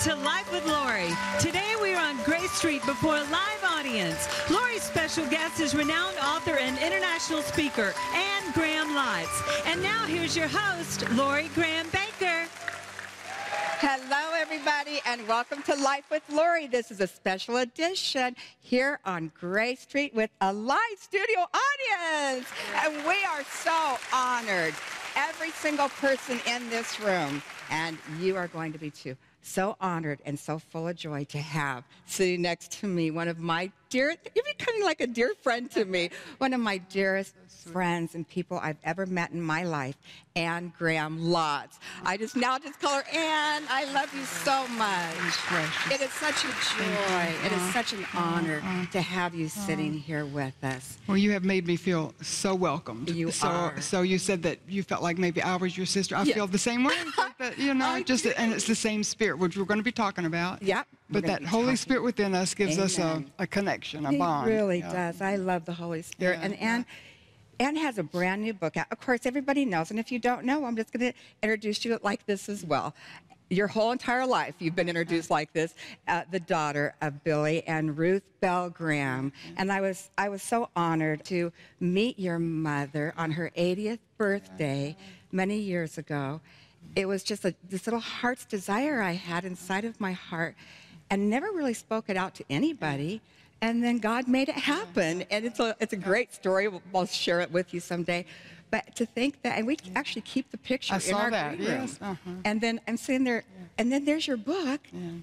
to Life with Lori. Today we are on Grace Street before a live audience. Lori's special guest is renowned author and international speaker, Anne Graham Lotz. And now here's your host, Lori Graham Bakker. Hello, everybody, and welcome to Life with Lori. This is a special edition here on Grace Street with a live studio audience. And we are so honored, every single person in this room, and you are going to be too. So honored and so full of joy to have sitting next to me one of my dear, you're becoming like a dear friend to me, one of my dearest friends and people I've ever met in my life, Anne Graham Lotz. I just now just call her Anne. I love you so much. It is such a joy. It is such an honor to have you sitting here with us. Well, you have made me feel so welcomed. You so, are. So you said that you felt like maybe I was your sister. I Yeah. feel the same way. that, you know, I just and it's the same spirit, which we're going to be talking about. Yep, But that Holy Spirit within us gives us a, Amen. a connection, a It bond. really Yeah. does. I love the Holy Spirit. Yeah, and. Anne, Anne has a brand new book out. Of course, everybody knows. And if you don't know, I'm just going to introduce you like this as well. Your whole entire life, you've been introduced like this. Uh, the daughter of Billy and Ruth Bell Graham, and I was I was so honored to meet your mother on her 80th birthday many years ago. It was just a, this little heart's desire I had inside of my heart, and never really spoke it out to anybody. And then God made it happen. And it's a, it's a great story. We'll, share it with you someday. But to think that, and we actually keep the picture I in saw our that, green room. yes, uh-huh. And then I'm sitting there, and then there's your book,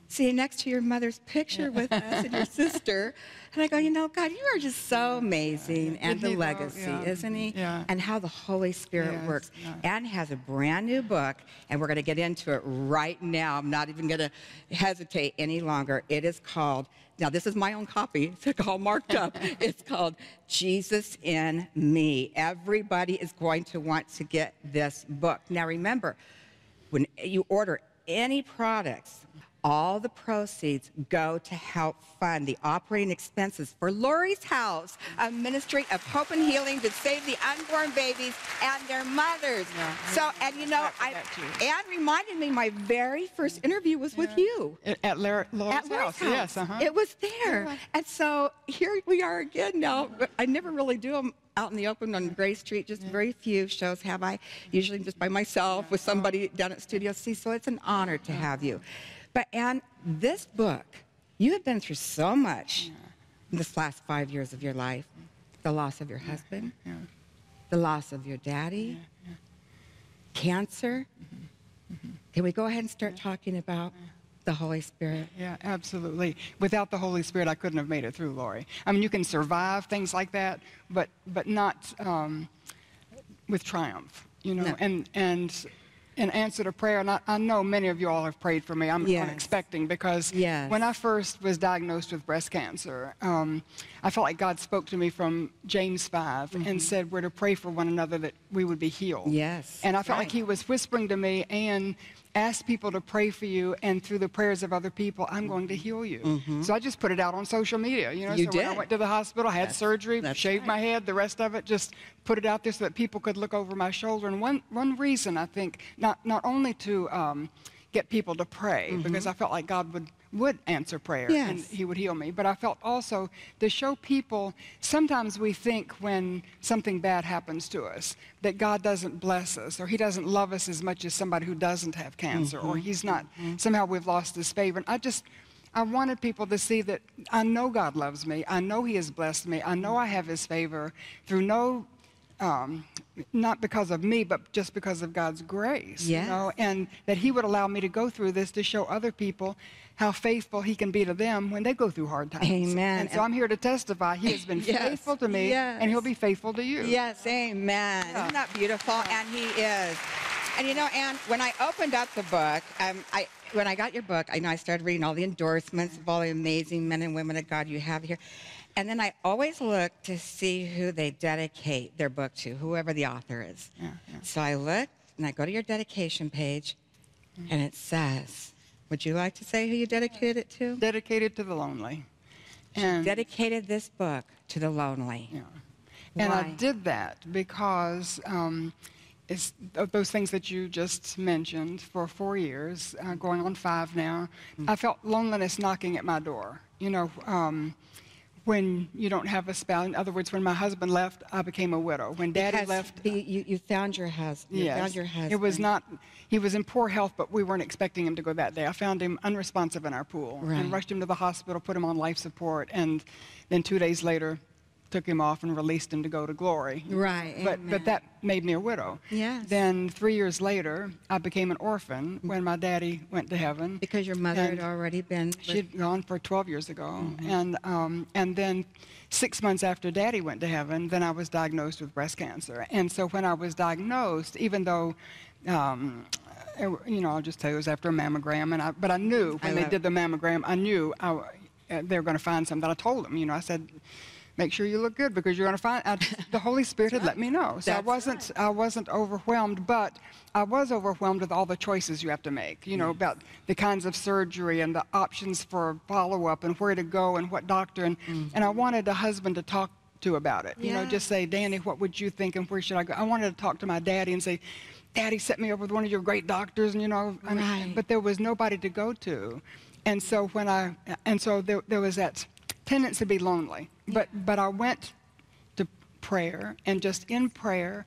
sitting next to your mother's picture with us and your sister. And I go, you know, God, you are just so amazing. And the though? legacy, Yeah. isn't he? Yeah. And how the Holy Spirit Yes, works. yeah. Anne has a brand new book, and we're going to get into it right now. I'm not even going to hesitate any longer. It is called, now this is my own copy, it's all marked up. it's called Jesus in Me. Everybody is going to want to get this book. Now remember, when you order any products, all the proceeds go to help fund the operating expenses for Lori's House, a ministry of hope and healing to save the unborn babies and their mothers. So, and you know, I, Anne reminded me my very first interview was with you. At- At Lar- Laura's At Lori's house. house. Yes, uh-huh. It was there. And so here we are again now. I never really do them out in the open on Grace Street. Just very few shows have I. Usually just by myself with somebody down at Studio C. So it's an honor to have you. But Anne, this book, you have been through so much in this last five years of your life. The loss of your husband, yeah. the loss of your daddy, cancer. Can we go ahead and start talking about the Holy Spirit? Yeah, absolutely. Without the Holy Spirit, I couldn't have made it through, Lori. I mean, you can survive things like that, but but not um, with triumph, you know. No. And and in answer to prayer, and I, I know many of you all have prayed for me. I'm Yes. unexpecting because Yes. when I first was diagnosed with breast cancer, um, I felt like God spoke to me from James 5 and said we're to pray for one another that we would be healed. Mm-hmm. Yes, And I felt like. He was whispering to me and ask people to pray for you, and through the prayers of other people, I'm going to heal you. So I just put it out on social media. You know, Mm-hmm. You so when I went to the hospital, had surgery, that's shaved right. my head, the rest of it, just put it out there so that people could look over my shoulder. And one one reason I think not not only to um, get people to pray because I felt like God would would answer prayer and Mm-hmm. He would heal me but i felt also to show people sometimes we think when something bad happens to us that god doesn't bless us or he doesn't love us as much as somebody who doesn't have cancer or he's not somehow we've lost his favor and i just I wanted people to see that I know God loves me. I know He has blessed me. I know I have His favor through no, um, not because of me, but just because of God's grace. Yes. You know, and that He would allow me to go through this to show other people how faithful He can be to them when they go through hard times. Amen. And so I'm here to testify He has been Yes. faithful to me, Yes. and He'll be faithful to you. Yes, amen. Isn't that beautiful? And he is. And you know, Anne, when I opened up the book, um, I when I got your book, I know I started reading all the endorsements of all the amazing men and women of God you have here. And then I always look to see who they dedicate their book to, whoever the author is. Yeah, yeah. So I look and I go to your dedication page, and it says, Would you like to say who you dedicated it to? Dedicated to the lonely. And Dedicated this book to the lonely. Yeah. And I did that because um, th- those things that you just mentioned for four years, uh, going on five now. I felt loneliness knocking at my door. You know, um, when you don't have a spouse. In other words, when my husband left, I became a widow. When Daddy Because left, the- you, you found your husband. You yes, found your husband. it was not. He was in poor health, but we weren't expecting him to go that day. I found him unresponsive in our pool Right. and rushed him to the hospital, put him on life support, and then two days later, took him off and released him to go to glory. Right, But amen. but that made me a widow. Yes. Then three years later, I became an orphan when my daddy went to heaven. Because your mother had already been. with- She'd gone for 12 years ago. Mm-hmm. And, um, and then six months after daddy went to heaven, then I was diagnosed with breast cancer. And so when I was diagnosed, even though, um, you know, I'll just tell you, it was after a mammogram, and I, but I knew when I they did the mammogram, I knew I, uh, they were going to find something. I told them, you know, I said, make sure you look good because you're going to find. I, the Holy Spirit had let me know, so I wasn't. I wasn't overwhelmed, but I was overwhelmed with all the choices you have to make. You know about the kinds of surgery and the options for follow-up and where to go and what doctor and and I mm-hmm. wanted a husband to talk to about it. You know, just say, Danny, what would you think and where should I go? I wanted to talk to my daddy and say. Daddy set me up with one of your great doctors, and you know, Right. but there was nobody to go to, and so when I, and so there, there was that tendency to be lonely. But but I went to prayer, and just in prayer,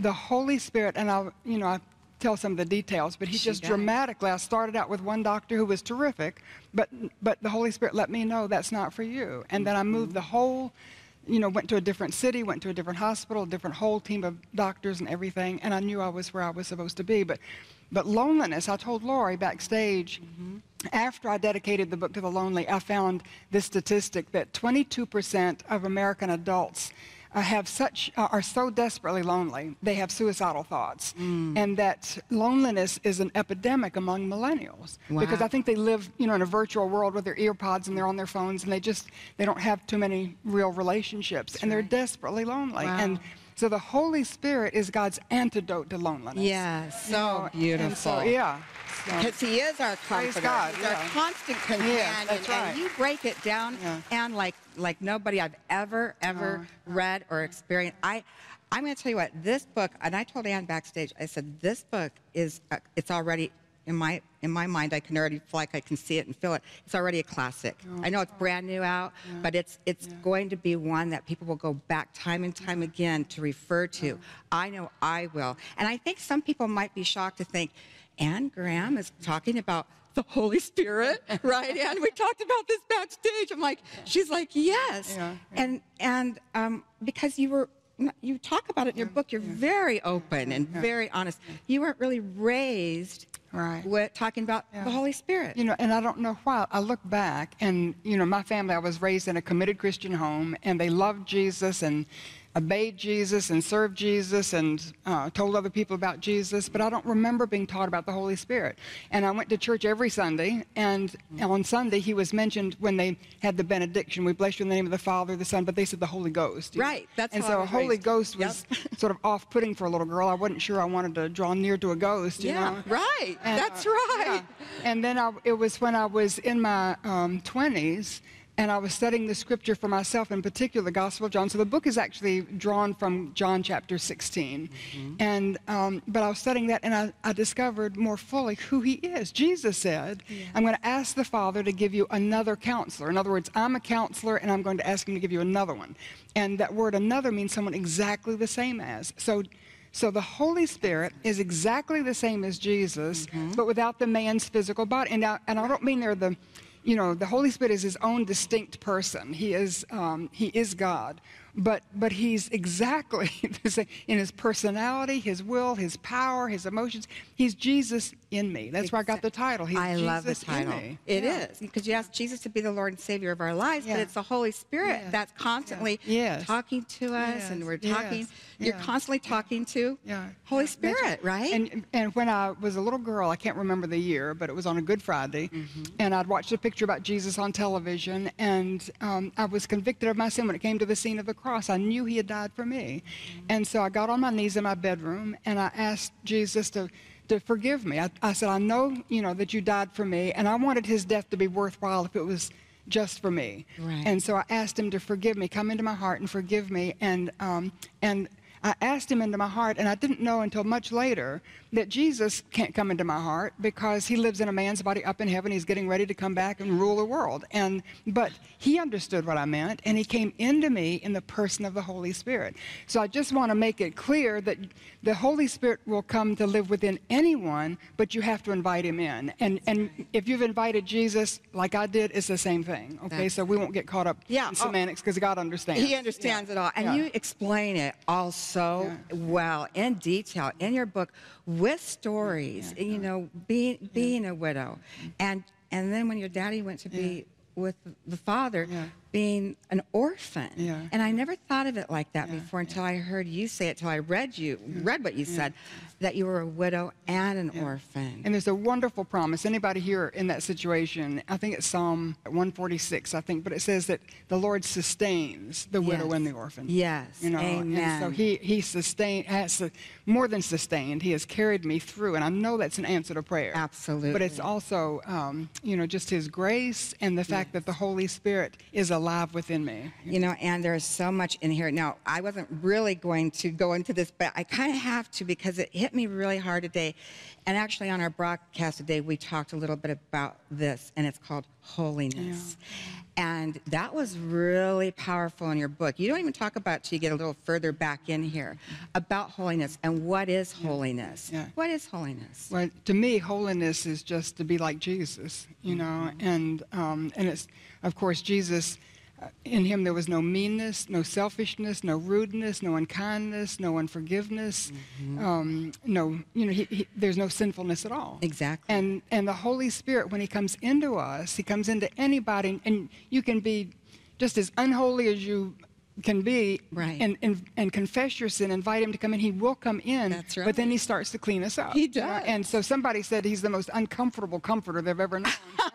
the Holy Spirit, and I, you know, I tell some of the details, but he She just dramatically. I started out with one doctor who was terrific, but but the Holy Spirit let me know that's not for you, and then I moved Mm-hmm. the whole. You know, went to a different city, went to a different hospital, a different whole team of doctors and everything, and I knew I was where I was supposed to be. But, but loneliness. I told Lori backstage Mm-hmm. after I dedicated the book to the lonely, I found this statistic that 22% of American adults have such uh, are so desperately lonely they have suicidal thoughts, Mm. and that loneliness is an epidemic among millennials because I think they live you know in a virtual world with their earpods and they're on their phones and they just they don't have too many real relationships and they're desperately lonely Wow. and. So the Holy Spirit is God's antidote to loneliness. Yes, You so know, beautiful. So, yeah. Because he is our Praise. God, He's our constant companion. that's right. And you break it down Yeah. and like like nobody I've ever, ever read or experienced. I I'm gonna tell you what, this book, and I told Anne backstage, I said, this book is uh, it's already in my in my mind I can already feel like I can see it and feel it. It's already a classic. I know it's brand new out, but it's it's going to be one that people will go back time and time again to refer to. I know I will. And I think some people might be shocked to think Anne Graham is talking about the Holy Spirit, right? And we talked about this backstage. I'm like, she's like, yes. Yeah. And and um, because you were you talk about it in your book, you're very open and very honest. You weren't really raised Right. with talking about the Holy Spirit. You know, and I don't know why. I look back, and you know, my family. I was raised in a committed Christian home, and they loved Jesus and obeyed Jesus and served Jesus and uh, told other people about Jesus. But I don't remember being taught about the Holy Spirit. And I went to church every Sunday, and on Sunday he was mentioned when they had the benediction. We bless you in the name of the Father, the Son, but they said the Holy Ghost. Right, that's and I so was Holy raised. Ghost Yep. was sort of off-putting for a little girl. I wasn't sure I wanted to draw near to a ghost. You yeah, know? right. And, That's uh, right. yeah. And then I, it was when I was in my um, 20s and I was studying the scripture for myself, in particular the Gospel of John. So the book is actually drawn from John chapter 16. And, um, but I was studying that and I, I discovered more fully who he is. Jesus said, I'm going to ask the Father to give you another counselor. In other words, I'm a counselor and I'm going to ask him to give you another one. And that word another means someone exactly the same as. So so the Holy Spirit is exactly the same as Jesus, but without the man's physical body. And I, and I don't mean they're the, you know, the Holy Spirit is his own distinct person. He is, um, he is God. But, but he's exactly in his personality, his will, his power, his emotions. He's Jesus in me. That's where I got the title. He's I Jesus love the title. It is Yeah. because you ask Jesus to be the Lord and Savior of our lives, but it's the Holy Spirit Yeah. that's constantly Yes. talking to us, Yes. and we're Yes. talking. You're Yeah. constantly talking to Yeah. Holy Yeah, Spirit, right? And, and when I was a little girl, I can't remember the year, but it was on a Good Friday, and I'd watched a picture about Jesus on television, and um, I was convicted of my sin when it came to the scene of the cross. I knew he had died for me. And so I got on my knees in my bedroom, and I asked Jesus to, to forgive me. I, I said, I know, you know, that you died for me, and I wanted his death to be worthwhile if it was just for me. Right. And so I asked him to forgive me, come into my heart and forgive me, and, um, and I asked him into my heart, and I didn't know until much later that Jesus can't come into my heart because he lives in a man's body up in heaven. He's getting ready to come back and rule the world. And but he understood what I meant, and he came into me in the person of the Holy Spirit. So I just want to make it clear that the Holy Spirit will come to live within anyone, but you have to invite him in. And and if you've invited Jesus, like I did, it's the same thing. Okay, That's so we won't get caught up Yeah, in oh, semantics because God understands. He understands Yeah. it all. And Yeah. you explain it all so well in detail in your book with stories, you know, being being a widow. And and then when your daddy went to be with the father, Yeah. Being an orphan. Yeah. And I never thought of it like that before until I heard you say it, till I read you read what you said, that you were a widow and an orphan. And there's a wonderful promise. Anybody here in that situation, I think it's Psalm 146, I think, but it says that the Lord sustains the widow Yes. and the orphan. Yes. You know, Amen. and so he he sustained has more than sustained. He has carried me through, and I know that's an answer to prayer. Absolutely. But it's also, um, you know, just His grace and the fact that the Holy Spirit is alive within me. You know, and there's so much in here. Now, I wasn't really going to go into this, but I kind of have to because it hit me really hard today. And actually, on our broadcast today, we talked a little bit about this, and it's called holiness. And that was really powerful in your book. You don't even talk about it till you get a little further back in here about holiness and what is holiness. Yeah. What is holiness? Well, to me, holiness is just to be like Jesus, you know, and um, and it's of course Jesus. Uh, In him there was no meanness, no selfishness, no rudeness, no unkindness, no unforgiveness, um, no you know he, he, there's no sinfulness at all. Exactly. And and the Holy Spirit when he comes into us, he comes into anybody, and you can be just as unholy as you can be, Right. and, and and confess your sin, invite him to come in. He will come in. That's right. But then he starts to clean us up. He does. And so somebody said he's the most uncomfortable comforter they've ever known.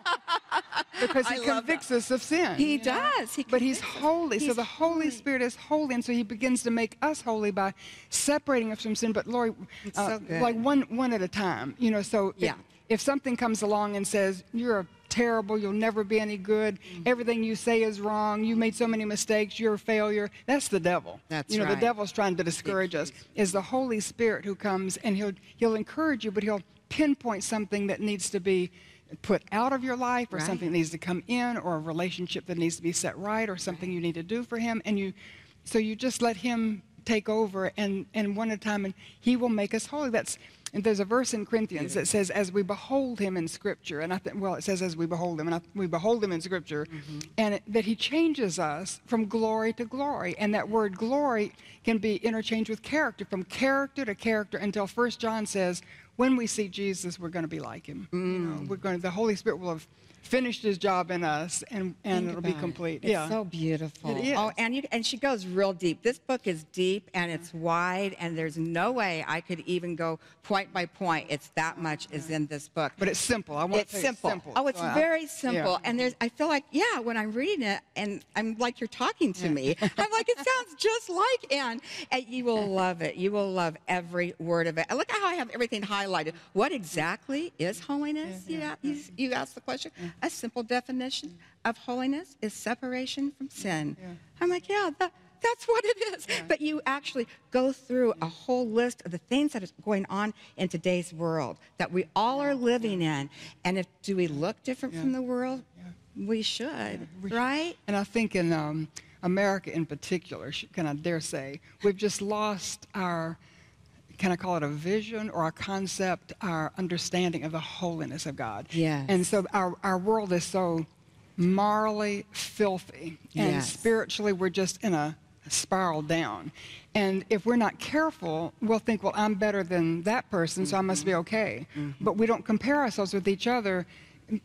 because he convicts us of sin. He know? does. He but he's holy. so the Holy holy. Spirit is holy. And so he begins to make us holy by separating us from sin. But Lori, uh, so like one, one at a time. You know, so if- Yeah. if, something comes along and says, you're a terrible, you'll never be any good, Mm-hmm. everything you say is wrong, you made so many mistakes, you're a failure, that's the devil. That's you know, right. the devil's trying to discourage us. Is the Holy Spirit who comes and he'll he'll encourage you, but he'll pinpoint something that needs to be put out of your life or Right. something that needs to come in or a relationship that needs to be set right or something you need to do for him and you so you just let him take over and and one at a time and he will make us holy. That's and there's a verse in Corinthians that says, "As we behold Him in Scripture," and I think, well, it says, "As we behold Him," and I, we behold Him in Scripture, mm-hmm. and it, that He changes us from glory to glory, and that word "glory" can be interchanged with character, from character to character, until First John says, "When we see Jesus, we're going to be like Him. You know, mm. we're going. The Holy Spirit will have finished His job in us, and and Think it'll be about it. complete." It's yeah. so beautiful. It is. Oh, and you and she goes real deep. This book is deep and it's wide, and there's no way I could even go point by point. It's that much is in this book. but it's simple. I want it's to say simple. simple. Oh, it's very simple. yeah. And there's I feel like, yeah, when I'm reading it and I'm like you're talking to me. I'm like, it sounds just like Anne. And you will love it. You will love every word of it. And look at how I have everything highlighted. What exactly is holiness? Mm-hmm. You, a- you, you asked the question. Mm-hmm. A simple definition mm. of holiness is separation from mm. sin. I'm like, yeah, that, that's what it is. But you actually go through a mm. whole list of the things that is going on in today's world that we all are living in. And if do we look different from the world? We should, We should- right? And I think in um, America in particular, can I dare say, we've just lost our, can I call it a vision or a concept, our understanding of the holiness of God. Yes. And so our, our world is so morally filthy. And Yes. spiritually, we're just in a spiral down. And if we're not careful, we'll think, well, I'm better than that person, so I must be mm-hmm. okay. Mm-hmm. But we don't compare ourselves with each other.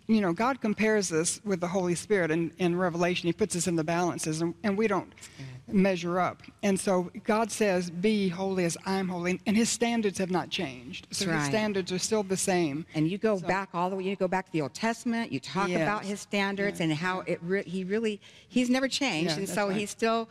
You know, God compares us with the Holy Spirit in, in Revelation. He puts us in the balances, and, and we don't mm-hmm. measure up. And so God says, Be holy as I'm holy. And his standards have not changed. So That's his standards are still the same. And you go back all the way. You go back to the Old Testament. You talk about his standards and how it. Re- he really. He's never changed, Yeah, and so right. he still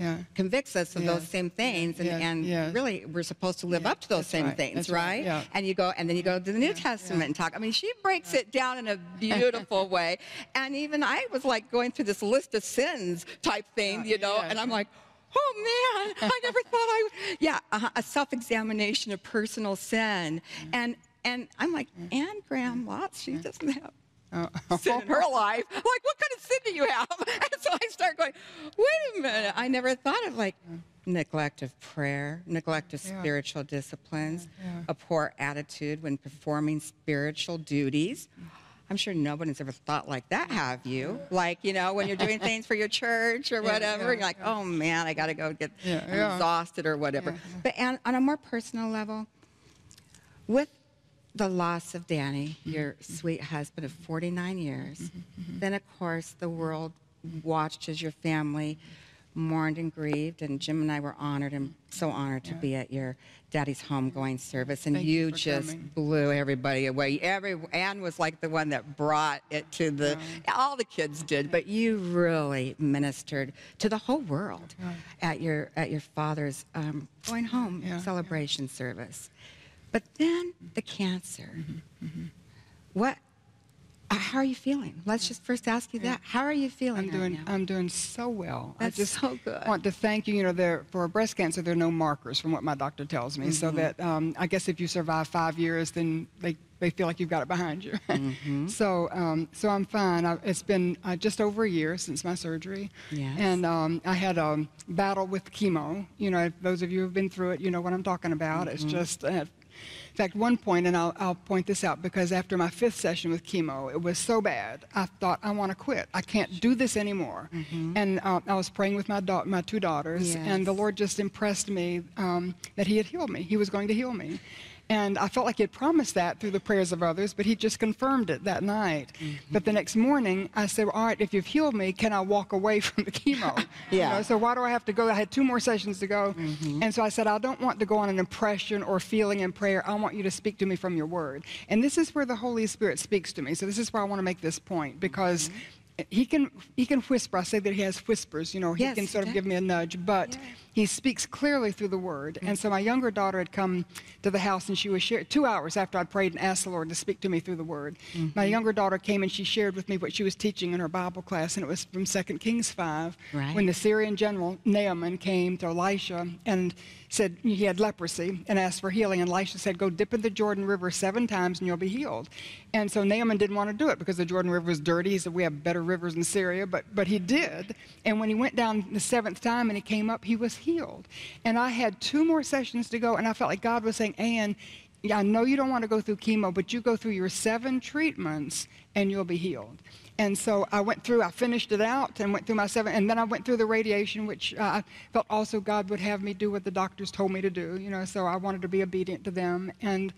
Yeah. convicts us of Yeah. those same things, and, Yeah, and really we're supposed to live up to those that's same right, things, that's right, yeah. And you go, and then you go to the New Testament and talk. I mean, she breaks it down in a beautiful way. And even I was like going through this list of sins type thing, you know, and I'm like. oh man, I never thought I would. Yeah, uh, a self examination of personal sin. And, and I'm like, Anne Graham Lotz, she doesn't have sin in her life. Like, what kind of sin do you have? And so I start going, wait a minute. I never thought of like neglect of prayer, neglect of Yeah. spiritual disciplines, Yeah. a poor attitude when performing spiritual duties. I'm sure nobody's ever thought like that, have you? Like, you know, when you're doing things for your church or Yeah, whatever, yeah, you're like, oh man, I got to go get Yeah, yeah. exhausted or whatever. Yeah, yeah. But on, on a more personal level, with the loss of Danny, Mm-hmm. your sweet husband of 49 years, then of course the world watched as your family mourned and grieved, and Jim and I were honored and so honored to be at your daddy's homegoing service, and Thank you you just coming. blew everybody away. Every Anne was like the one that brought it to the. All the kids did, but you really ministered to the whole world at your at your father's um, going home Yeah, yeah. celebration service. But then the cancer. Mm-hmm, What? uh, How are you feeling? Let's just first ask you that. How are you feeling? I'm right doing. now? I'm doing so well. That's I just so good. want to thank you. You know, there for breast cancer, there are no markers from what my doctor tells me. Mm-hmm. So that um, I guess if you survive five years, then they they feel like you've got it behind you. Mm-hmm. so um, so I'm fine. I, it's been uh, just over a year since my surgery. Yes. And um, I had a battle with chemo. You know, those of you who've been through it, you know what I'm talking about. It's Mm-hmm. just. Uh, fact, one point, and I'll, I'll point this out because after my fifth session with chemo, it was so bad. I thought I want to quit. I can't do this anymore. And uh, I was praying with my da- my two daughters, and the Lord just impressed me um, that He had healed me. He was going to heal me. And I felt like he had promised that through the prayers of others, but he just confirmed it that night. But the next morning, I said, well, All right, if you've healed me, can I walk away from the chemo? You Yeah. know, so why do I have to go? I had two more sessions to go. Mm-hmm. And so I said, I don't want to go on an impression or feeling in prayer. I want you to speak to me from your word. And this is where the Holy Spirit speaks to me. So this is where I want to make this point because Mm-hmm. he can he can whisper. I say that he has whispers. You know, he Yes, can sort of give me a nudge, but he speaks clearly through the word. And so my younger daughter had come to the house and she was sharing two hours after I'd prayed and asked the Lord to speak to me through the word. Mm-hmm. My younger daughter came and she shared with me what she was teaching in her Bible class, and it was from 2 Kings 5 Right. when the Syrian general Naaman came to Elisha and said he had leprosy and asked for healing. And Elisha said, Go dip in the Jordan River seven times and you'll be healed. And so Naaman didn't want to do it because the Jordan River was dirty. He said, We have better rivers in Syria. But, but he did. And when he went down the seventh time and he came up, he was healed. And I had two more sessions to go, and I felt like God was saying, Anne, yeah, I know you don't want to go through chemo, but you go through your seven treatments and you'll be healed. And so I went through, I finished it out and went through my seven, and then I went through the radiation, which uh, I felt also God would have me do what the doctors told me to do, you know, so I wanted to be obedient to them. And,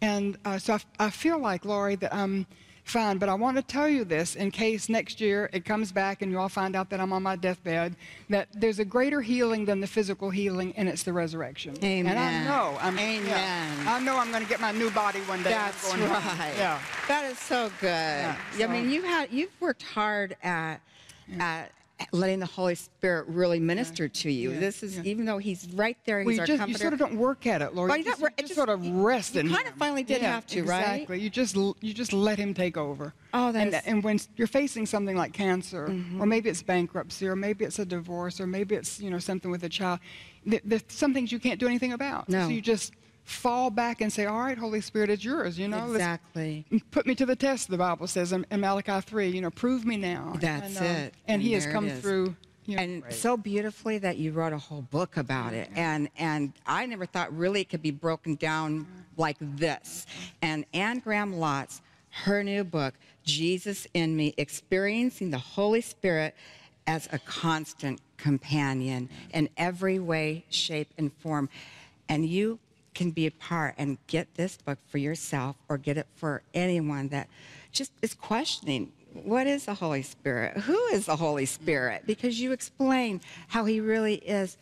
and uh, so I, I feel like, Lori, that I'm fine, but I want to tell you this in case next year it comes back and you all find out that I'm on my deathbed, that there's a greater healing than the physical healing, and it's the resurrection. And I Amen. know I'm, yeah, Amen. I know I'm going to get my new body one day. That's home. right. Yeah. That is so good. Yeah, I mean, so- you had you've worked hard at at letting the Holy Spirit really minister to you. yeah, this is yeah. even though He's right there. He's Well, you, our just, you sort of don't work at it, Lord. Well, you just, you just just- sort of you- rest you in kinda finally did Yeah, have to, right? Exactly. You just you just let Him take over. Oh, that and, and when you're facing something like cancer, Mm-hmm. or maybe it's bankruptcy, or maybe it's a divorce, or maybe it's you know something with a child, there's some things you can't do anything about. No. So you just fall back and say, "All right, Holy Spirit, it's yours." You know, Let's- exactly. Put me to the test, the Bible says in, in Malachi 3. You know, prove me now. That's and, uh, it. And, He has come through. You know, and great. so beautifully that you wrote a whole book about it and and i never thought really it could be broken down like this and anne graham lotz her new book jesus in me experiencing the holy spirit as a constant companion in every way shape and form and you can be a part and get this book for yourself or get it for anyone that just is questioning what is the Holy Spirit? Who is the Holy Spirit? Because you explain how he really is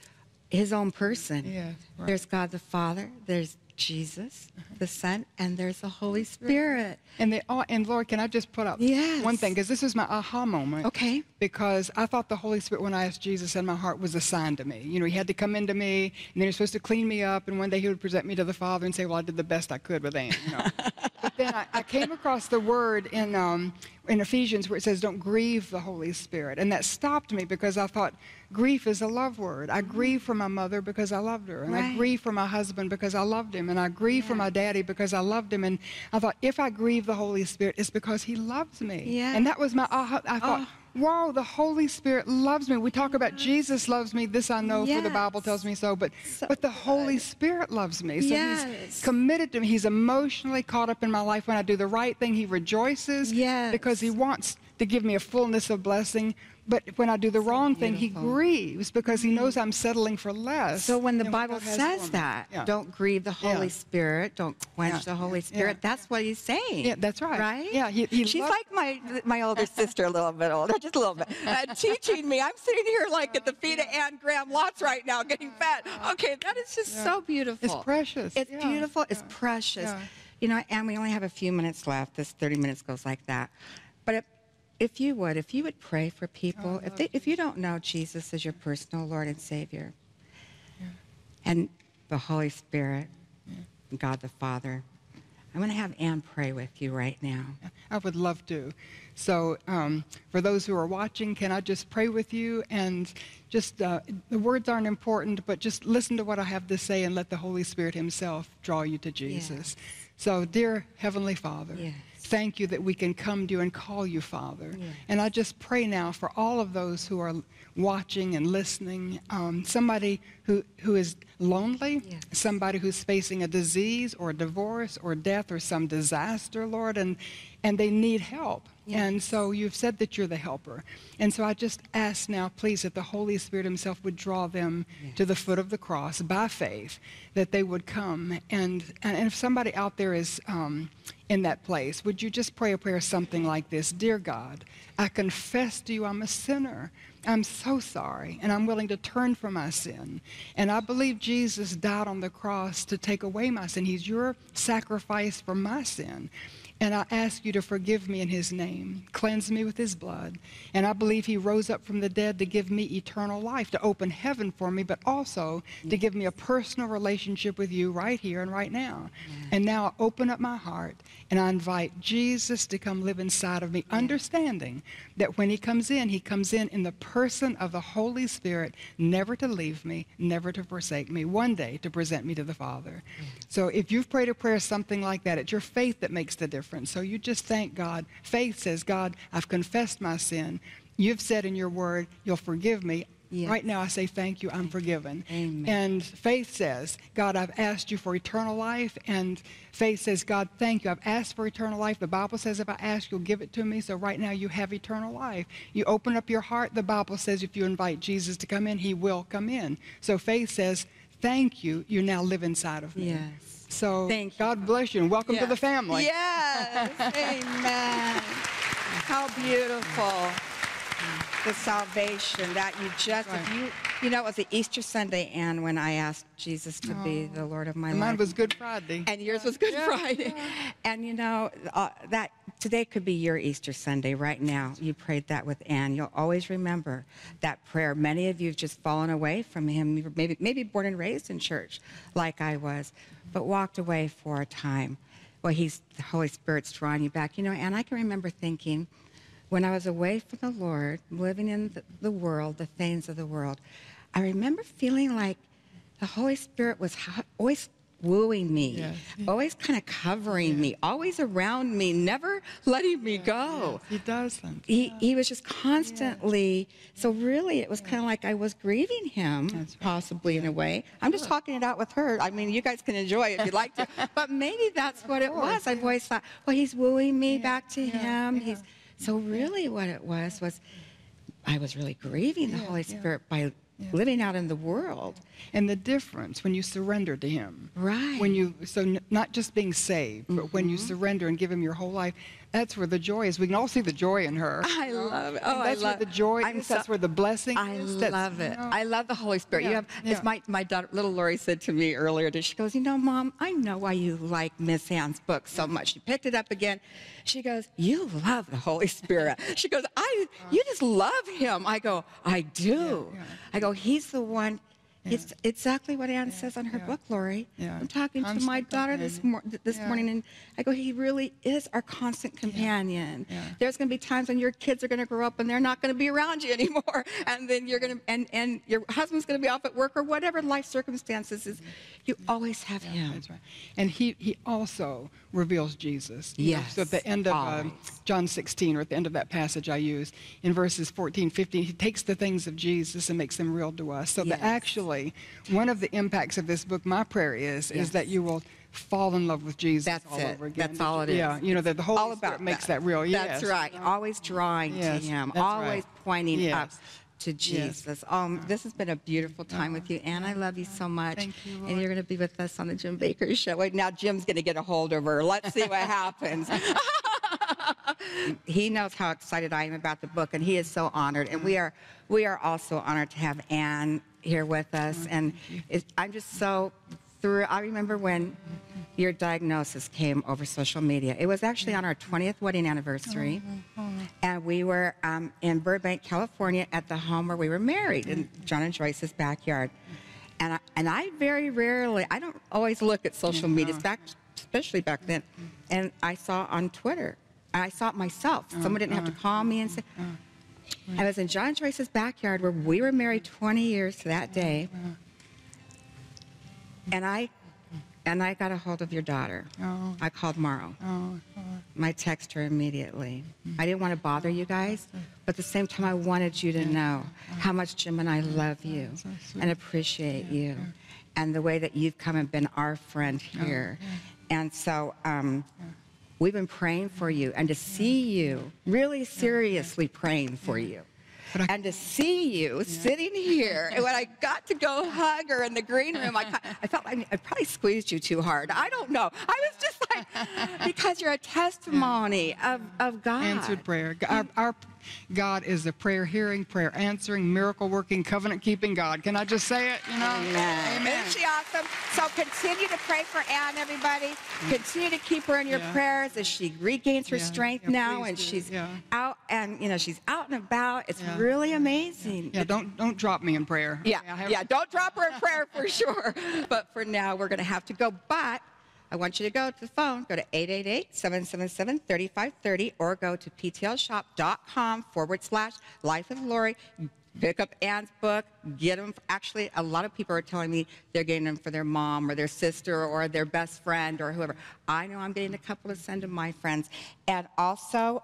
his own person. Yes, right. There's God the Father, there's Jesus, the Son, and there's the Holy Spirit. And they all, and Lord, can I just put up Yes. one thing? Because this is my aha moment. Okay. Because I thought the Holy Spirit, when I asked Jesus in my heart, was assigned to me. You know, He had to come into me, and then He was supposed to clean me up, and one day He would present me to the Father and say, "Well, I did the best I could with Anne." You know. but then I, I came across the word in um, in Ephesians where it says, "Don't grieve the Holy Spirit," and that stopped me because I thought grief is a love word. I mm-hmm. grieve for my mother because I loved her, and I grieve for my husband because I loved him, and I grieve for my daddy because I loved him. And I thought, if I grieve the Holy Spirit, it's because He loves me. Yeah. And that was my aha. I thought. Oh. Wow, the Holy Spirit loves me. We talk about mm-hmm. Jesus loves me. This I know, for the Bible tells me so. But So but the Holy Spirit loves me. So Yes. He's committed to me. He's emotionally caught up in my life. When I do the right thing, He rejoices. Yes. Because He wants to give me a fullness of blessing. But when I do the wrong thing, He grieves because He knows I'm settling for less. So when the Bible says that, Yeah. don't grieve the Holy Yeah. Spirit, don't quench Yeah. the Holy. Spirit, that's what he's saying. Yeah, that's right. Right? Yeah, he- he She's like my my older sister, a little bit older, just a little bit, uh, teaching me. I'm sitting here like at the feet of Anne Graham Lotz right now, getting fed. Okay, that is just so beautiful. It's precious. It's beautiful. It's precious. You know, and we only have a few minutes left. This 30 minutes goes like that. But if, if you would, if you would pray for people, if, they, if you don't know Jesus as your personal Lord and Savior, and the Holy Spirit, God the Father, I'm going to have Anne pray with you right now. I would love to. So, um, for those who are watching, can I just pray with you? And just uh, the words aren't important, but just listen to what I have to say and let the Holy Spirit Himself draw you to Jesus. So, dear Heavenly Father, Yes. Thank you that we can come to you and call you Father. Yes. And I just pray now for all of those who are watching and listening, um, somebody who, who is lonely, Yes. somebody who's facing a disease or a divorce or death or some disaster, Lord, and, and they need help. And so you've said that you're the helper. And so I just ask now, please, that the Holy Spirit Himself would draw them to the foot of the cross by faith, that they would come. And, and, and if somebody out there is um, in that place, would you just pray a prayer something like this Dear God, I confess to you I'm a sinner. I'm so sorry, and I'm willing to turn from my sin. And I believe Jesus died on the cross to take away my sin. He's your sacrifice for my sin. And I ask you to forgive me in his name, cleanse me with his blood. And I believe he rose up from the dead to give me eternal life, to open heaven for me, but also to give me a personal relationship with you right here and right now. And now I open up my heart and I invite Jesus to come live inside of me, understanding that when he comes in, he comes in in the person of the Holy Spirit, never to leave me, never to forsake me, one day to present me to the Father. Mm. So if you've prayed a prayer something like that, it's your faith that makes the difference. So you just thank God. Faith says, God, I've confessed my sin. You've said in your word, you'll forgive me. Yes. Right now, I say thank you, I'm forgiven. Amen. And faith says, God, I've asked you for eternal life. And faith says, God, thank you. I've asked for eternal life. The Bible says, if I ask, you'll give it to me. So right now, you have eternal life. You open up your heart. The Bible says, if you invite Jesus to come in, he will come in. So faith says, thank you. You now live inside of me. Yes. So Thank you. God bless you and welcome to the family. Yes. Amen. How beautiful. The salvation that you just, if you, you know, it was the Easter Sunday, and when I asked Jesus to be the Lord of my And life. mine was Good Friday. and yours was Good Yeah, Friday. And you know, uh, that today could be your Easter Sunday right now. You prayed that with Anne. You'll always remember that prayer. Many of you have just fallen away from him, You were maybe, maybe born and raised in church like I was, but walked away for a time. Well, he's, the Holy Spirit's drawing you back. You know, and I can remember thinking, when I was away from the Lord, living in the, the world, the things of the world, I remember feeling like the Holy Spirit was always wooing me, Yes. always kind of covering me, always around me, never letting me go. He doesn't. He, he was just constantly, so really it was kind of like I was grieving him, right. possibly in a way. I'm just talking it out with her. I mean, you guys can enjoy it if you'd like to, but maybe that's what it was. I've always thought, well, he's wooing me back to yeah, him. yeah. He's So really what it was was I was really grieving the Yeah, Holy yeah. Spirit by living out in the world. And the difference when you surrender to Him. Right. When you, so n- not just being saved, but when you mm-hmm. surrender and give Him your whole life, that's where the joy is. We can all see the joy in her. I you know? love it. And Oh, I that's love where the joy I'm is. so- that's where the blessing I is. That's, love you it. know, I love the Holy Spirit. You have. yeah. It's my my daughter, little Lori said to me earlier. That she goes, you know, Mom, I know why you like Miss Anne's book so much. She picked it up again. She goes, you love the Holy Spirit. she goes, I, you just love him. I go, I do. Yeah, yeah. I go, he's the one. It's exactly what Anne says on her yeah. book, Lori. Yeah. I'm talking to my Constant daughter this mor- this Yeah. morning, and I go, he really is our constant companion. Yeah. There's going to be times when your kids are going to grow up and they're not going to be around you anymore, and then you're going to, and and your husband's going to be off at work or whatever life circumstances is. Mm-hmm. You always have him. That's right. And he, he also reveals Jesus. You know, Yes, so at the end of um, John 16, or at the end of that passage I use, in verses 14, 15, he takes the things of Jesus and makes them real to us. So Yes. that actually, one of the impacts of this book, my prayer is, Yes. is that you will fall in love with Jesus That's all it. over again. That's all it is. Yeah, you know, that the Holy all Spirit about makes that, real. That's Yes. right. Always drawing Yes, to Him. that's right. Always pointing Yes. up to Jesus. Um, this has been a beautiful time with you, and I love you so much. Thank you, And you're going to be with us on the Jim Bakker Show. Now Jim's going to get a hold of her. Let's see what happens. he knows how excited I am about the book, and he is so honored. And we are, we are also honored to have Anne here with us. And it, I'm just so through. I remember when your diagnosis came over social media. It was actually on our 20th wedding anniversary, and we were um, in Burbank, California, at the home where we were married in John and Joyce's backyard. And I, and I very rarely, I don't always look at social media, back, especially back then. And I saw on Twitter, and I saw it myself. Uh, Someone didn't have to uh, call me and say. Uh, I was in John and Joyce's backyard where we were married 20 years to that day. And I and I got a hold of your daughter. Oh. I called Morrow. Oh, I text her immediately. I didn't want to bother you guys, but at the same time, I wanted you to know how much Jim and I love you and appreciate you and the way that you've come and been our friend here. And so um, we've been praying for you and to see you, really seriously praying for you. I- And to see you sitting here, and when I got to go hug her in the green room, I, I felt like I probably squeezed you too hard. I don't know. I was just like, because you're a testimony of, of God. answered prayer. Our, our God is a prayer hearing, prayer answering, miracle working, covenant keeping God. Can I just say it? You know? Amen. Amen. Isn't she awesome? So continue to pray for Anne, everybody. Continue to keep her in your Yeah. prayers as she regains her Yeah. strength Yeah, now and do. she's out and you know she's out and about. It's really amazing. Yeah, don't don't drop me in prayer. Yeah, yeah, don't drop her in prayer for sure. But for now, we're going to have to go. But I want you to go to the phone, go to 888-777-3530, or go to ptlshop.com forward slash life of Lori. Pick up Anne's book, get them. Actually, a lot of people are telling me they're getting them for their mom or their sister or their best friend or whoever. I know I'm getting a couple to send to my friends. And also,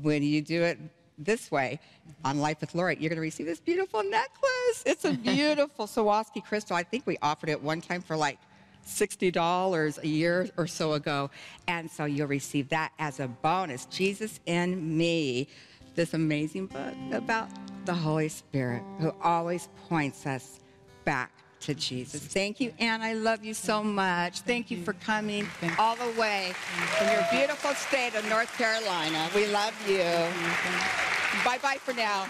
when you do it this way on Life with Lori, you're going to receive this beautiful necklace. It's a beautiful Swarovski crystal. I think we offered it one time for like $60 a year or so ago. And so you'll receive that as a bonus. Jesus in Me, this amazing book about the Holy Spirit who always points us back to Jesus. Thank you, Anne. I love you so much. Thank you for coming Thank all the way from your beautiful state of North Carolina. We love you. Bye bye for now.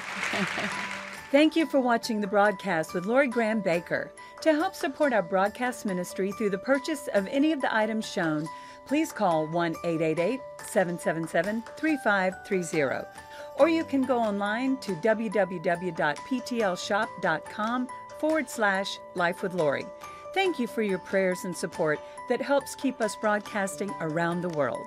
Thank you for watching the broadcast with Lori Graham Bakker. To help support our broadcast ministry through the purchase of any of the items shown, please call 1 888 777 3530. Or you can go online to www.ptlshop.com forward slash life with Lori. Thank you for your prayers and support that helps keep us broadcasting around the world.